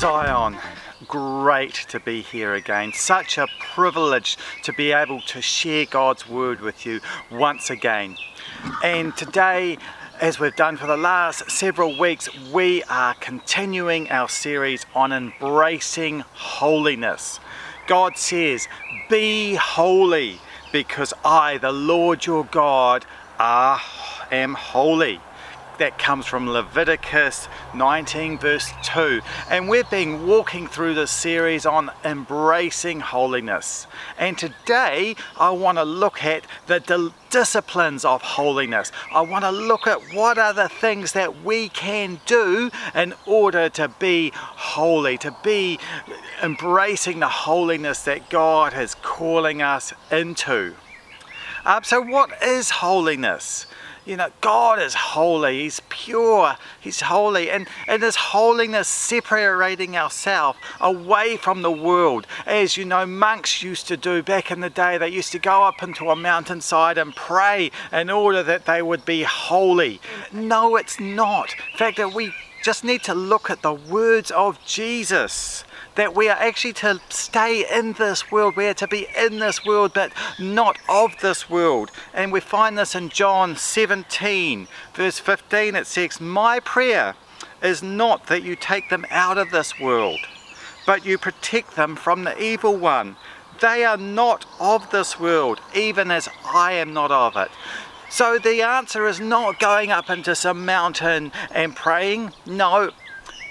Zion, great to be here again. Such a privilege to be able to share God's word with you once again. And today, as we've done for the last several weeks, we are continuing our series on embracing holiness. God says, Be holy, because I, the Lord your God, are, am holy that comes from Leviticus 19, verse 2. And we've been walking through this series on embracing holiness. And today I want to look at the di- disciplines of holiness. I want to look at what are the things that we can do in order to be holy, to be embracing the holiness that God is calling us into. Um, so, what is holiness? You know, God is holy, He's pure, He's holy, and, and His holiness separating ourselves away from the world. As you know, monks used to do back in the day, they used to go up into a mountainside and pray in order that they would be holy. No, it's not. In fact, that we just need to look at the words of Jesus that we are actually to stay in this world. We are to be in this world, but not of this world. And we find this in John 17, verse 15. It says, My prayer is not that you take them out of this world, but you protect them from the evil one. They are not of this world, even as I am not of it. So the answer is not going up into some mountain and praying. No,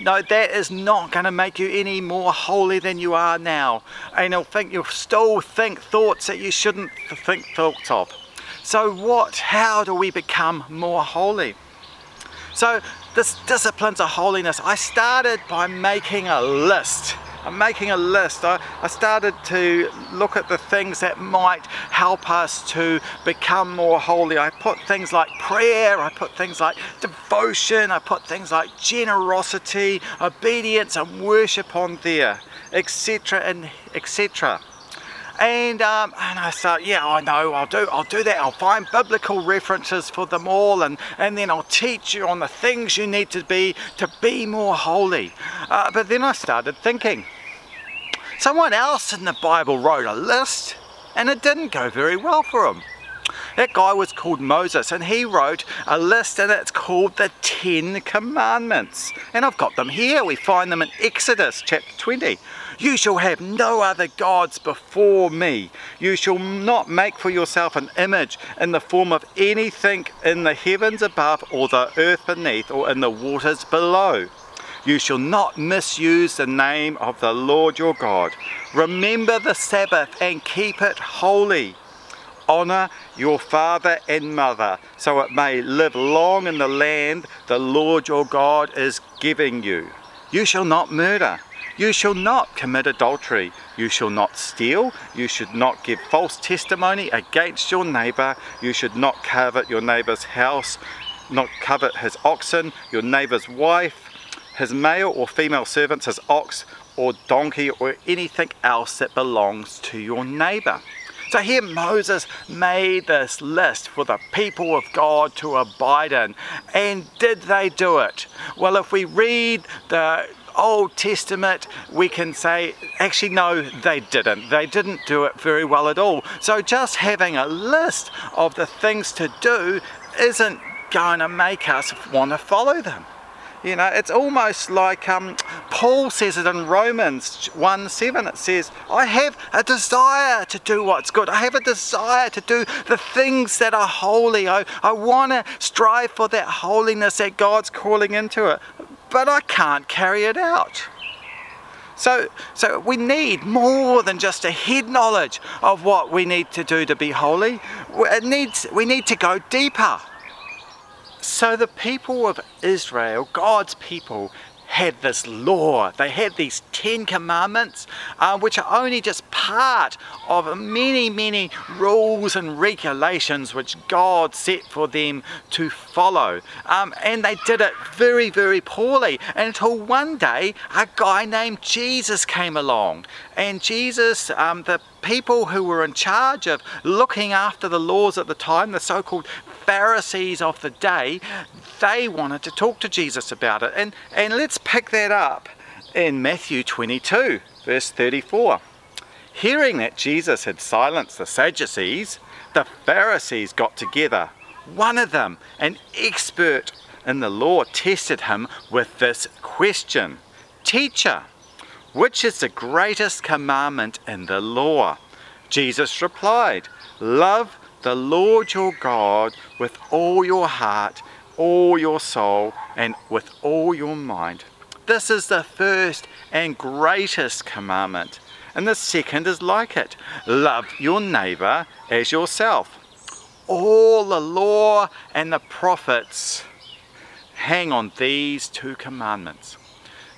no, that is not going to make you any more holy than you are now. And you'll think you'll still think thoughts that you shouldn't think thoughts of. So what how do we become more holy? So this disciplines of holiness, I started by making a list. I'm making a list. I, I started to look at the things that might help us to become more holy. I put things like prayer, I put things like devotion, I put things like generosity, obedience, and worship on there, etc. and etc. And um, and I thought, yeah, I know, I'll do, I'll do that. I'll find biblical references for them all, and and then I'll teach you on the things you need to be to be more holy. Uh, but then I started thinking, someone else in the Bible wrote a list, and it didn't go very well for him. That guy was called Moses, and he wrote a list, and it's called the Ten Commandments. And I've got them here. We find them in Exodus chapter 20. You shall have no other gods before me. You shall not make for yourself an image in the form of anything in the heavens above, or the earth beneath, or in the waters below. You shall not misuse the name of the Lord your God. Remember the Sabbath and keep it holy. Honour your father and mother, so it may live long in the land the Lord your God is giving you. You shall not murder. You shall not commit adultery. You shall not steal. You should not give false testimony against your neighbour. You should not covet your neighbour's house, not covet his oxen, your neighbour's wife, his male or female servants, his ox or donkey, or anything else that belongs to your neighbour. So here Moses made this list for the people of God to abide in. And did they do it? Well, if we read the Old Testament, we can say, actually, no, they didn't. They didn't do it very well at all. So just having a list of the things to do isn't going to make us want to follow them. You know, it's almost like um, Paul says it in Romans 1 7. It says, I have a desire to do what's good. I have a desire to do the things that are holy. I, I want to strive for that holiness that God's calling into it, but I can't carry it out. So, so we need more than just a head knowledge of what we need to do to be holy. It needs, we need to go deeper. So the people of Israel, God's people, had this law. They had these Ten Commandments, uh, which are only just part of many, many rules and regulations which God set for them to follow. Um, and they did it very, very poorly until one day a guy named Jesus came along. And Jesus, um, the people who were in charge of looking after the laws at the time, the so called Pharisees of the day, they wanted to talk to Jesus about it. And, and let's pick that up in Matthew 22, verse 34. Hearing that Jesus had silenced the Sadducees, the Pharisees got together. One of them, an expert in the law, tested him with this question Teacher, which is the greatest commandment in the law? Jesus replied, Love the Lord your God with all your heart, all your soul, and with all your mind. This is the first and greatest commandment. And the second is like it love your neighbor as yourself. All the law and the prophets hang on these two commandments.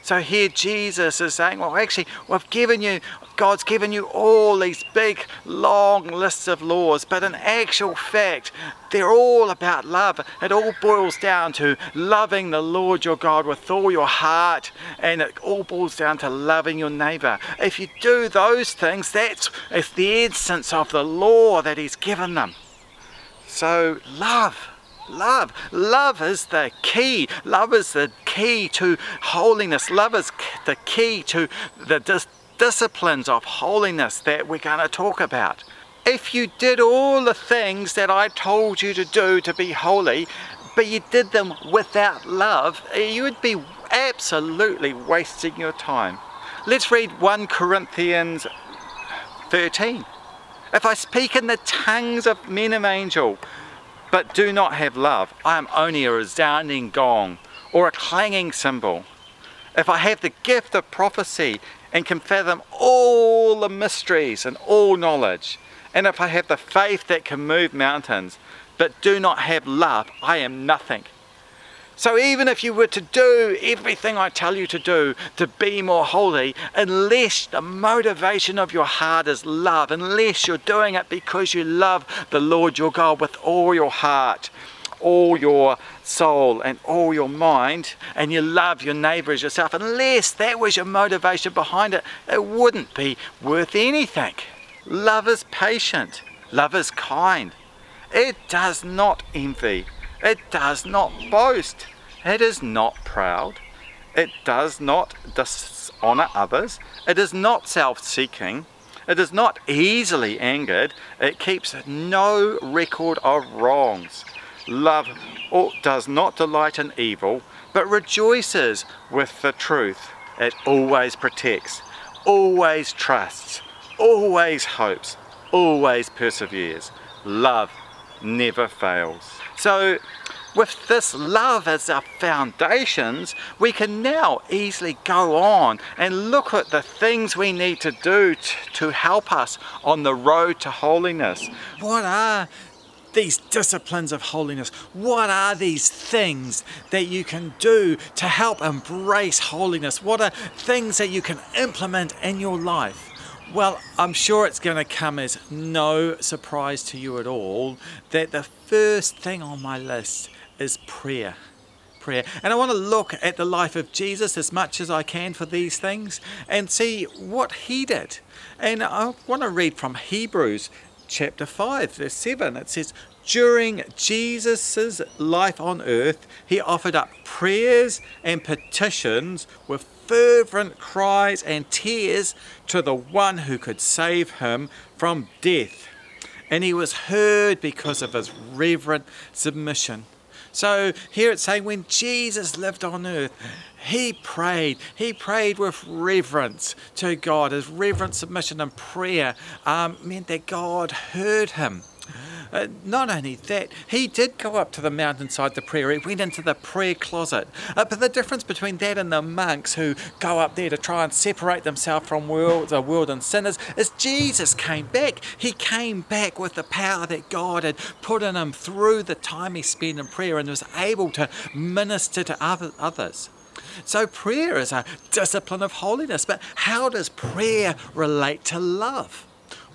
So here Jesus is saying, well, actually, we've given you, God's given you all these big, long lists of laws, but in actual fact, they're all about love. It all boils down to loving the Lord your God with all your heart, and it all boils down to loving your neighbor. If you do those things, that's it's the essence of the law that He's given them. So, love. Love. Love is the key. Love is the key to holiness. Love is the key to the dis- disciplines of holiness that we're going to talk about. If you did all the things that I told you to do to be holy, but you did them without love, you would be absolutely wasting your time. Let's read 1 Corinthians 13. If I speak in the tongues of men and angels, but do not have love, I am only a resounding gong or a clanging cymbal. If I have the gift of prophecy and can fathom all the mysteries and all knowledge, and if I have the faith that can move mountains, but do not have love, I am nothing. So even if you were to do everything I tell you to do to be more holy, unless the motivation of your heart is love, unless you're doing it because you love the Lord your God with all your heart, all your soul, and all your mind, and you love your neighbor as yourself, unless that was your motivation behind it, it wouldn't be worth anything. Love is patient, love is kind, it does not envy. It does not boast. It is not proud. It does not dishonor others. It is not self seeking. It is not easily angered. It keeps no record of wrongs. Love does not delight in evil, but rejoices with the truth. It always protects, always trusts, always hopes, always perseveres. Love never fails. So, with this love as our foundations, we can now easily go on and look at the things we need to do to help us on the road to holiness. What are these disciplines of holiness? What are these things that you can do to help embrace holiness? What are things that you can implement in your life? Well, I'm sure it's going to come as no surprise to you at all that the first thing on my list is prayer. Prayer. And I want to look at the life of Jesus as much as I can for these things and see what he did. And I want to read from Hebrews chapter 5, verse 7. It says, During Jesus' life on earth, he offered up prayers and petitions with fervent cries and tears to the one who could save him from death. And he was heard because of his reverent submission. So here it's saying when Jesus lived on earth, he prayed. He prayed with reverence to God. His reverent submission and prayer um, meant that God heard him. Uh, not only that, he did go up to the mountainside to prayer. He went into the prayer closet. Uh, but the difference between that and the monks who go up there to try and separate themselves from world, the world and sinners is Jesus came back. He came back with the power that God had put in him through the time he spent in prayer and was able to minister to other, others. So prayer is a discipline of holiness. But how does prayer relate to love?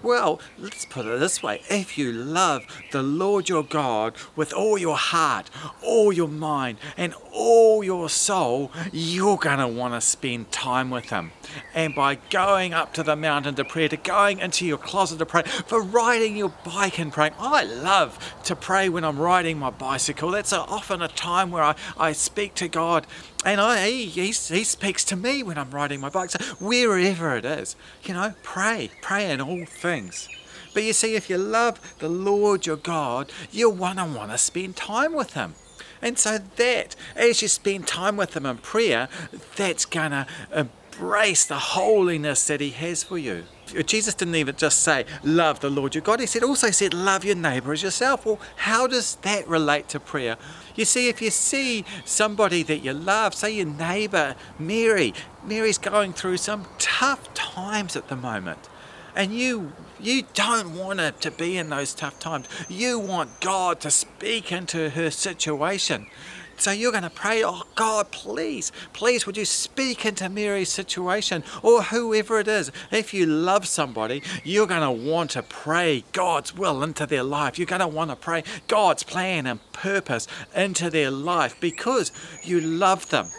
Well, let's put it this way if you love the Lord your God with all your heart, all your mind, and all your soul, you're going to want to spend time with Him. And by going up to the mountain to pray, to going into your closet to pray, for riding your bike and praying, I love to pray when I'm riding my bicycle. That's often a time where I, I speak to God and I, he, he, he speaks to me when I'm riding my bike. So wherever it is, you know, pray, pray in all things. But you see, if you love the Lord your God, you'll want to want to spend time with Him. And so that, as you spend time with Him in prayer, that's going to uh, embrace the holiness that He has for you. Jesus didn't even just say, love the Lord your God. He said, also said, love your neighbor as yourself. Well, how does that relate to prayer? You see, if you see somebody that you love, say your neighbor, Mary, Mary's going through some tough times at the moment. And you you don't want her to be in those tough times. You want God to speak into her situation. So you're going to pray, oh God, please, please, would you speak into Mary's situation or whoever it is? If you love somebody, you're going to want to pray God's will into their life. You're going to want to pray God's plan and purpose into their life because you love them.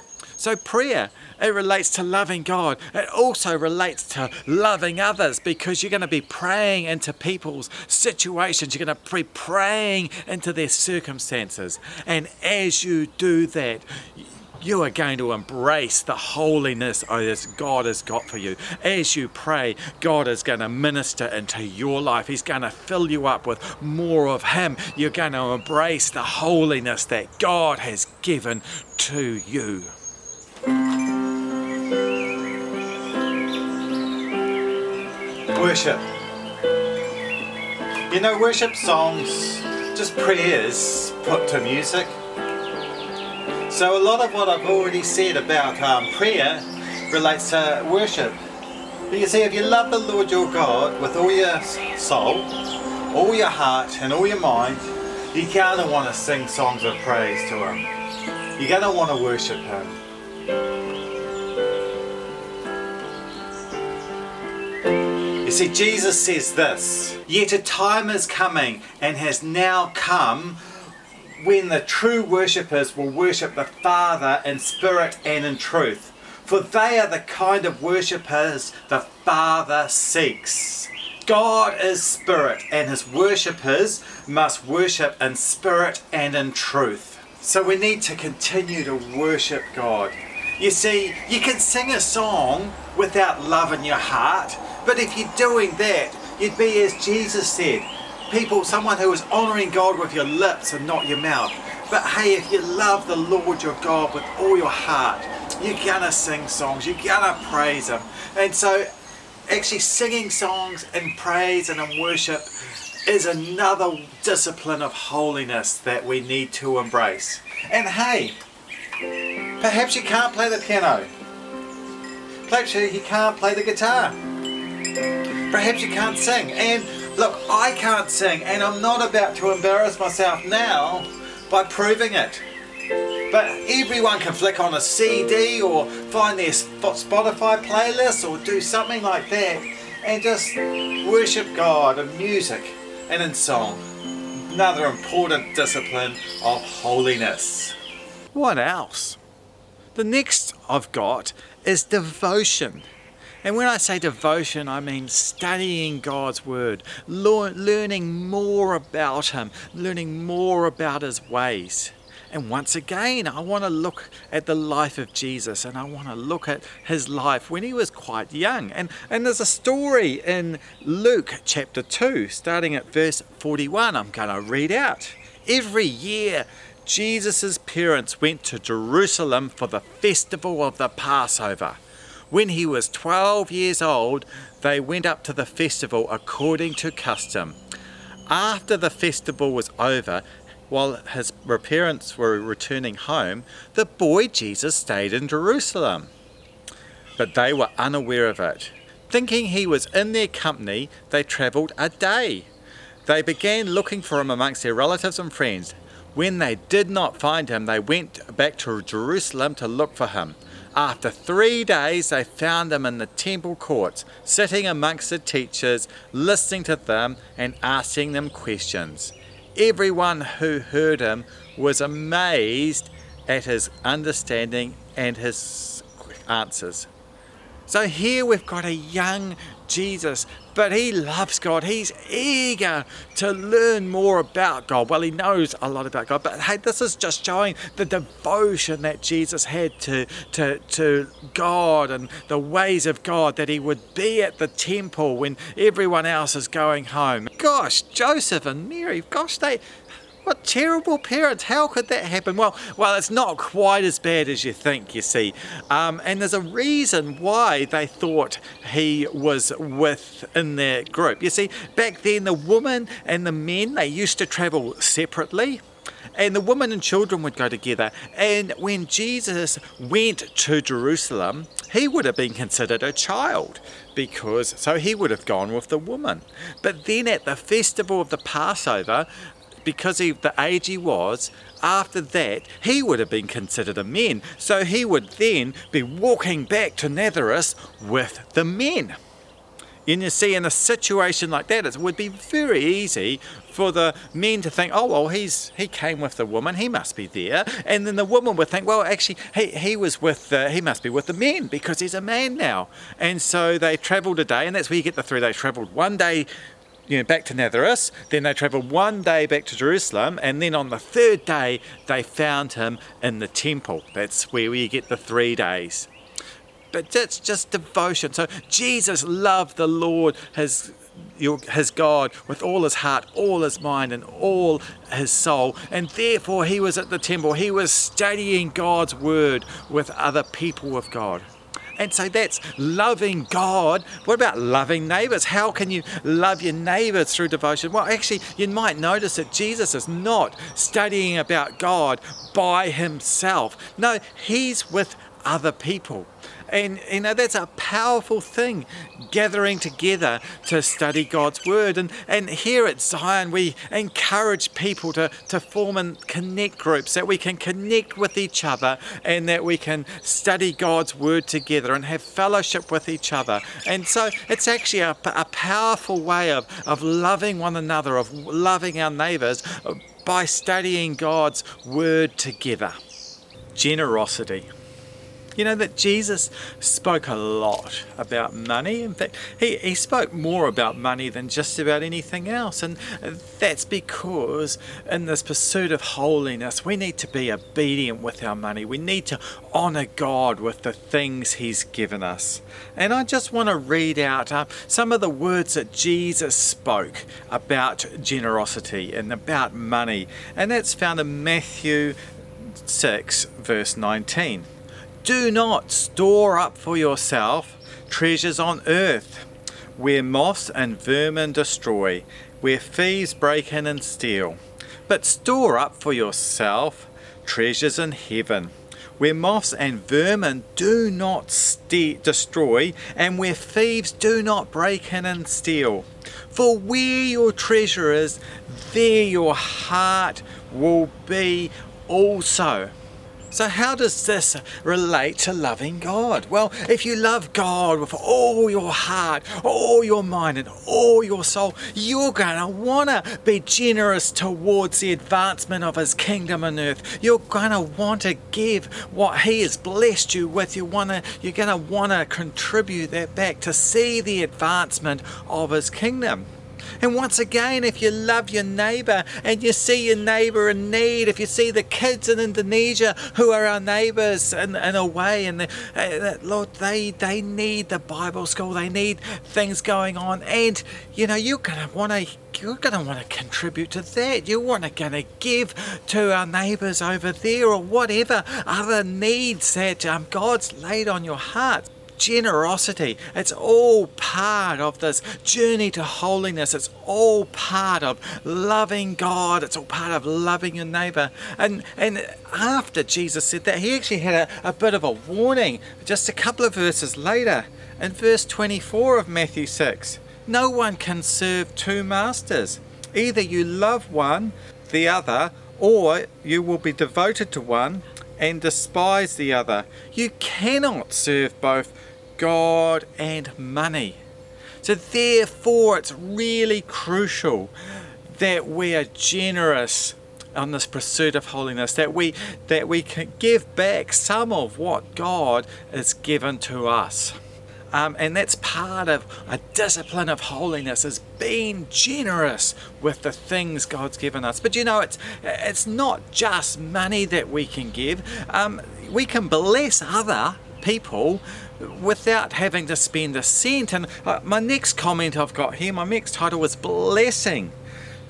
So, prayer, it relates to loving God. It also relates to loving others because you're going to be praying into people's situations. You're going to be praying into their circumstances. And as you do that, you are going to embrace the holiness that God has got for you. As you pray, God is going to minister into your life. He's going to fill you up with more of Him. You're going to embrace the holiness that God has given to you. Worship. You know, worship songs, just prayers put to music. So a lot of what I've already said about um, prayer relates to worship. But you see, if you love the Lord your God with all your soul, all your heart, and all your mind, you're to want to sing songs of praise to Him. You're to want to worship Him. You see, Jesus says this Yet a time is coming and has now come when the true worshippers will worship the Father in spirit and in truth. For they are the kind of worshippers the Father seeks. God is spirit, and his worshippers must worship in spirit and in truth. So we need to continue to worship God. You see, you can sing a song without love in your heart, but if you're doing that, you'd be as Jesus said, people, someone who is honouring God with your lips and not your mouth. But hey, if you love the Lord your God with all your heart, you're gonna sing songs, you're gonna praise Him. And so, actually, singing songs in praise and in worship is another discipline of holiness that we need to embrace. And hey, perhaps you can't play the piano, perhaps you can't play the guitar. Perhaps you can't sing. And look, I can't sing, and I'm not about to embarrass myself now by proving it. But everyone can flick on a CD or find their Spotify playlist or do something like that and just worship God in music and in song. Another important discipline of holiness. What else? The next I've got is devotion. And when I say devotion, I mean studying God's Word, learning more about Him, learning more about His ways. And once again, I want to look at the life of Jesus and I want to look at his life when he was quite young. And, and there's a story in Luke chapter 2, starting at verse 41. I'm going to read out. Every year, Jesus' parents went to Jerusalem for the festival of the Passover. When he was 12 years old, they went up to the festival according to custom. After the festival was over, while his parents were returning home, the boy Jesus stayed in Jerusalem. But they were unaware of it. Thinking he was in their company, they travelled a day. They began looking for him amongst their relatives and friends. When they did not find him, they went back to Jerusalem to look for him. After three days, they found him in the temple courts, sitting amongst the teachers, listening to them and asking them questions. Everyone who heard him was amazed at his understanding and his answers. So here we've got a young Jesus, but he loves God. He's eager to learn more about God. Well, he knows a lot about God, but hey, this is just showing the devotion that Jesus had to, to, to God and the ways of God, that he would be at the temple when everyone else is going home. Gosh, Joseph and Mary, gosh, they, what terrible parents! How could that happen? Well, well, it's not quite as bad as you think. You see, um, and there's a reason why they thought he was with in their group. You see, back then the woman and the men they used to travel separately and the women and children would go together. And when Jesus went to Jerusalem, he would have been considered a child because so he would have gone with the woman. But then at the festival of the Passover, because of the age he was, after that he would have been considered a man. So he would then be walking back to Nazareth with the men. And you see, in a situation like that, it would be very easy for the men to think, oh, well, he's he came with the woman, he must be there. And then the woman would think, well, actually, he, he was with, the, he must be with the men because he's a man now. And so they travelled a day, and that's where you get the three. They travelled one day you know, back to Nazareth. Then they travelled one day back to Jerusalem, and then on the third day they found him in the temple. That's where we get the three days. But that's just devotion. So Jesus loved the Lord, his your, his God with all his heart, all his mind, and all his soul. And therefore, he was at the temple. He was studying God's word with other people of God. And so that's loving God. What about loving neighbors? How can you love your neighbors through devotion? Well, actually, you might notice that Jesus is not studying about God by himself. No, he's with other people. And you know, that's a powerful thing, gathering together to study God's word. And, and here at Zion, we encourage people to, to form and connect groups, that we can connect with each other and that we can study God's word together and have fellowship with each other. And so it's actually a, a powerful way of, of loving one another, of loving our neighbors uh, by studying God's word together. Generosity. You know that Jesus spoke a lot about money. In fact, he, he spoke more about money than just about anything else. And that's because in this pursuit of holiness, we need to be obedient with our money. We need to honor God with the things He's given us. And I just want to read out uh, some of the words that Jesus spoke about generosity and about money. And that's found in Matthew 6, verse 19. Do not store up for yourself treasures on earth, where moths and vermin destroy, where thieves break in and steal. But store up for yourself treasures in heaven, where moths and vermin do not st- destroy, and where thieves do not break in and steal. For where your treasure is, there your heart will be also. So, how does this relate to loving God? Well, if you love God with all your heart, all your mind, and all your soul, you're going to want to be generous towards the advancement of His kingdom on earth. You're going to want to give what He has blessed you with. You want to, you're going to want to contribute that back to see the advancement of His kingdom. And once again, if you love your neighbour and you see your neighbour in need, if you see the kids in Indonesia who are our neighbours in, in a way, and uh, Lord, they, they need the Bible school, they need things going on, and you know, you're going to want to you're going to want to contribute to that. You want to going to give to our neighbours over there or whatever other needs that um, God's laid on your heart generosity. It's all part of this journey to holiness. It's all part of loving God. It's all part of loving your neighbor. And and after Jesus said that, he actually had a, a bit of a warning just a couple of verses later in verse 24 of Matthew 6. No one can serve two masters. Either you love one, the other, or you will be devoted to one and despise the other. You cannot serve both God and money. So, therefore, it's really crucial that we are generous on this pursuit of holiness, that we that we can give back some of what God has given to us. Um, and that's part of a discipline of holiness is being generous with the things God's given us. But you know, it's it's not just money that we can give. Um, we can bless other people without having to spend a cent. And uh, my next comment I've got here, my next title was blessing.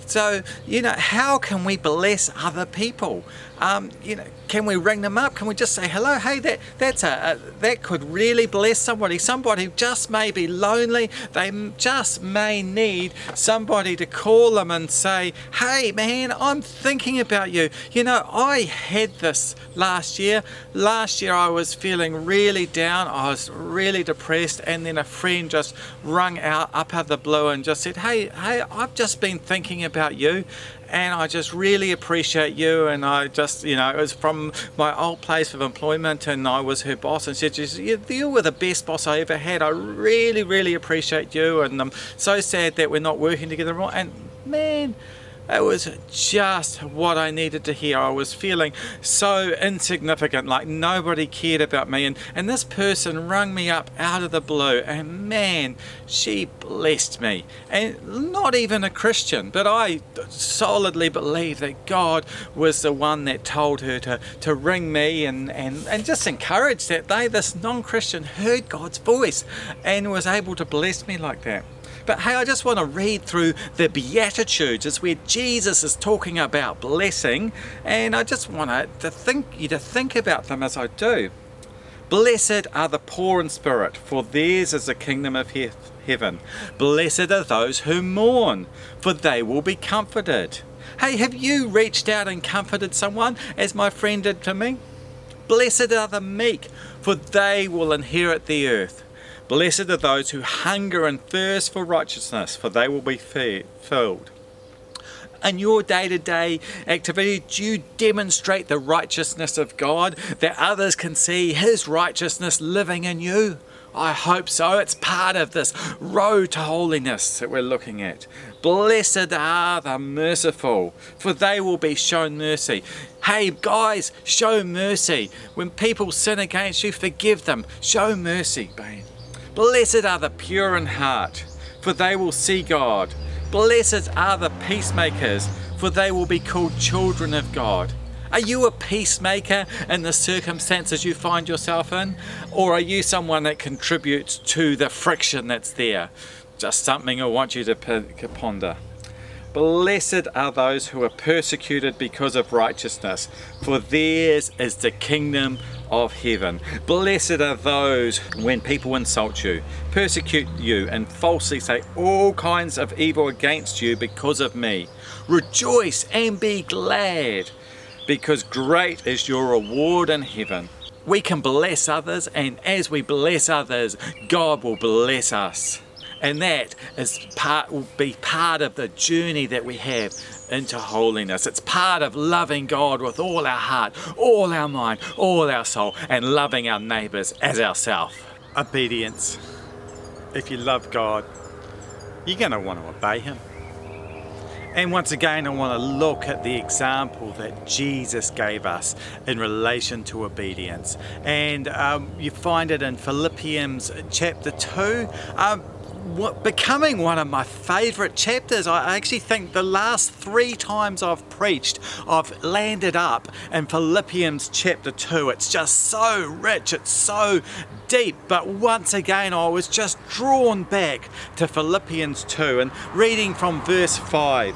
So, you know, how can we bless other people? Um, you know, can we ring them up? Can we just say hello? Hey, that that's a, a, that could really bless somebody. Somebody just may be lonely. They just may need somebody to call them and say, "Hey, man, I'm thinking about you." You know, I had this last year. Last year, I was feeling really down. I was really depressed, and then a friend just rung out up out of the blue and just said, "Hey, hey, I've just been thinking about you." And I just really appreciate you. And I just, you know, it was from my old place of employment, and I was her boss, and she said, "You were the best boss I ever had. I really, really appreciate you, and I'm so sad that we're not working together anymore." And man, it was just what I needed to hear. I was feeling so insignificant, like nobody cared about me. And, and this person rung me up out of the blue, and man, she blessed me. And not even a Christian, but I solidly believe that God was the one that told her to, to ring me and, and, and just encourage that they, this non Christian, heard God's voice and was able to bless me like that. But hey, I just want to read through the Beatitudes. It's where Jesus is talking about blessing, and I just want to think you to think about them as I do. Blessed are the poor in spirit, for theirs is the kingdom of he- heaven. Blessed are those who mourn, for they will be comforted. Hey, have you reached out and comforted someone as my friend did to me? Blessed are the meek, for they will inherit the earth. Blessed are those who hunger and thirst for righteousness, for they will be filled. In your day to day activity, do you demonstrate the righteousness of God that others can see His righteousness living in you? I hope so. It's part of this road to holiness that we're looking at. Blessed are the merciful, for they will be shown mercy. Hey, guys, show mercy. When people sin against you, forgive them. Show mercy, babe. Blessed are the pure in heart, for they will see God. Blessed are the peacemakers, for they will be called children of God. Are you a peacemaker in the circumstances you find yourself in? Or are you someone that contributes to the friction that's there? Just something I want you to ponder. Blessed are those who are persecuted because of righteousness, for theirs is the kingdom of heaven. Blessed are those when people insult you, persecute you, and falsely say all kinds of evil against you because of me. Rejoice and be glad, because great is your reward in heaven. We can bless others, and as we bless others, God will bless us and that is part will be part of the journey that we have into holiness. It's part of loving God with all our heart, all our mind, all our soul, and loving our neighbours as ourselves. Obedience. If you love God, you're going to want to obey Him. And once again, I want to look at the example that Jesus gave us in relation to obedience. And um, you find it in Philippians chapter 2. Um, becoming one of my favorite chapters. I actually think the last three times I've preached, I've landed up in Philippians chapter 2. It's just so rich, it's so deep. But once again, I was just drawn back to Philippians 2 and reading from verse 5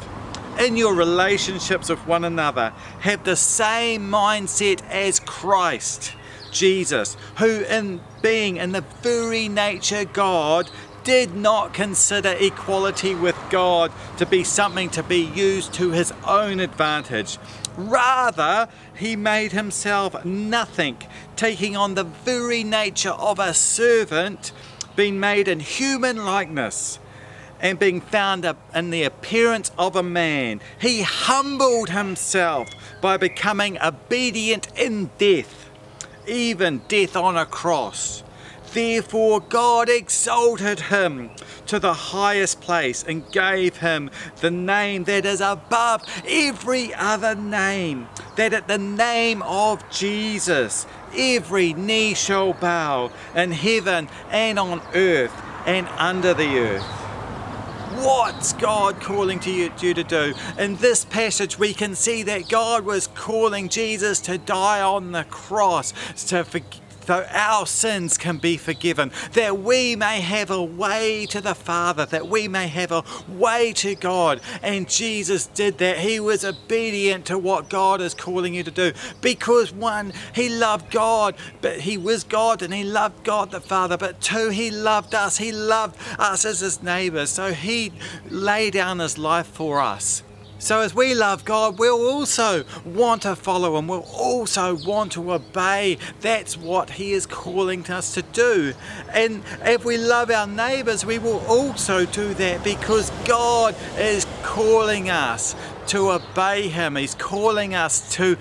in your relationships with one another, have the same mindset as Christ Jesus, who, in being in the very nature God, did not consider equality with God to be something to be used to his own advantage. Rather, he made himself nothing, taking on the very nature of a servant, being made in human likeness and being found in the appearance of a man, he humbled himself by becoming obedient in death, even death on a cross. Therefore, God exalted him to the highest place and gave him the name that is above every other name, that at the name of Jesus every knee shall bow in heaven and on earth and under the earth. What's God calling to you, you, to do? In this passage, we can see that God was calling Jesus to die on the cross to forgive so our sins can be forgiven, that we may have a way to the Father, that we may have a way to God. And Jesus did that. He was obedient to what God is calling you to do because one, he loved God, but he was God and he loved God the Father, but two, he loved us. He loved us as his neighbors. So he laid down his life for us. So, as we love God, we'll also want to follow Him, we'll also want to obey. That's what He is calling us to do. And if we love our neighbours, we will also do that because God is calling us to obey Him. He's calling us to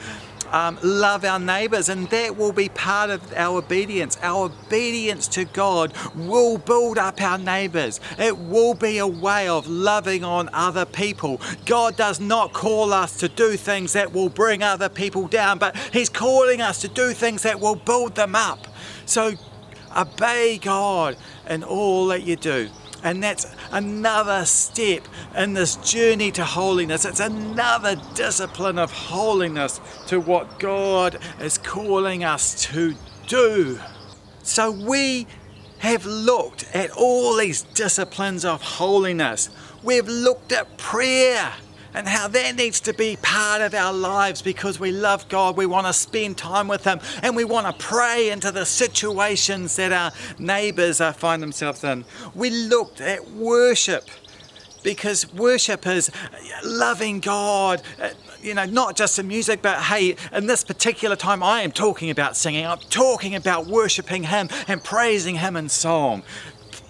um, love our neighbours, and that will be part of our obedience. Our obedience to God will build up our neighbours. It will be a way of loving on other people. God does not call us to do things that will bring other people down, but He's calling us to do things that will build them up. So obey God in all that you do. And that's another step in this journey to holiness. It's another discipline of holiness to what God is calling us to do. So we have looked at all these disciplines of holiness. We've looked at prayer and how that needs to be part of our lives because we love God, we want to spend time with Him, and we want to pray into the situations that our neighbours are find themselves in. We looked at worship because worship is loving God, uh, you know, not just in music, but hey, in this particular time, I am talking about singing, I'm talking about worshiping Him and praising Him in song.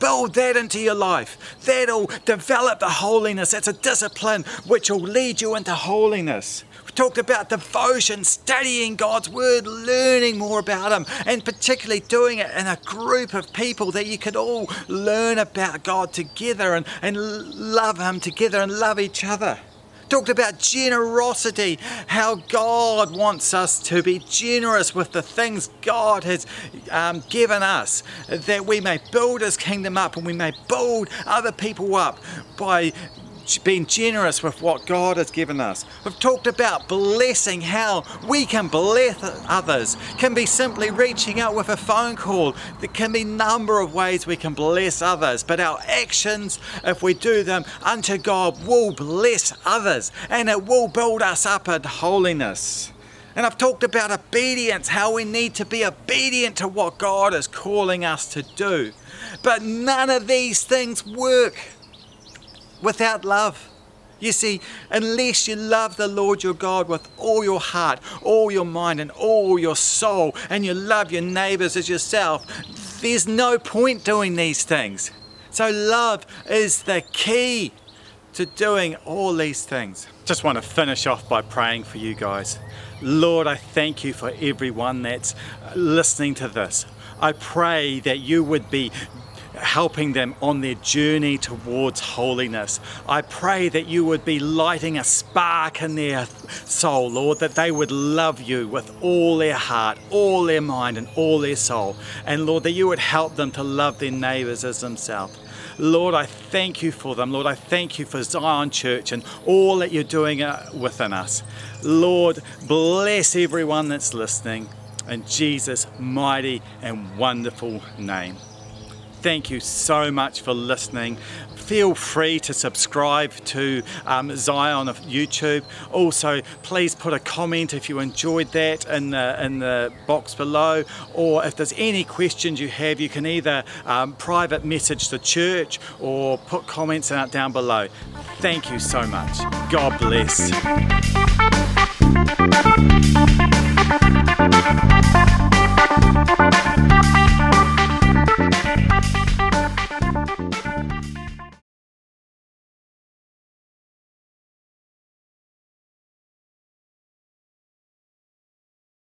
Build that into your life. That'll develop the holiness. It's a discipline which will lead you into holiness. We talked about devotion, studying God's Word, learning more about Him, and particularly doing it in a group of people that you could all learn about God together and, and love Him together and love each other talked about generosity, how God wants us to be generous with the things God has um, given us, that we may build His kingdom up and we may build other people up by being generous with what God has given us. We've talked about blessing, how we can bless others. Can be simply reaching out with a phone call. There can be a number of ways we can bless others, but our actions, if we do them unto God, will bless others and it will build us up in holiness. And I've talked about obedience, how we need to be obedient to what God is calling us to do. But none of these things work without love. You see, unless you love the Lord your God with all your heart, all your mind, and all your soul, and you love your neighbors as yourself, there's no point doing these things. So, love is the key to doing all these things. Just want to finish off by praying for you guys. Lord, I thank you for everyone that's listening to this. I pray that you would be helping them on their journey towards holiness. I pray that you would be lighting a spark in their soul, Lord, that they would love you with all their heart, all their mind, and all their soul. And Lord, that you would help them to love their neighbours as themselves. Lord, I thank you for them. Lord, I thank you for Zion Church and all that you're doing uh, within us. Lord, bless everyone that's listening in Jesus' mighty and wonderful name thank you so much for listening. Feel free to subscribe to um, Zion of YouTube. Also, please put a comment if you enjoyed that in the, in the box below, or if there's any questions you have, you can either um, private message the church or put comments out down below. Thank you so much. God bless.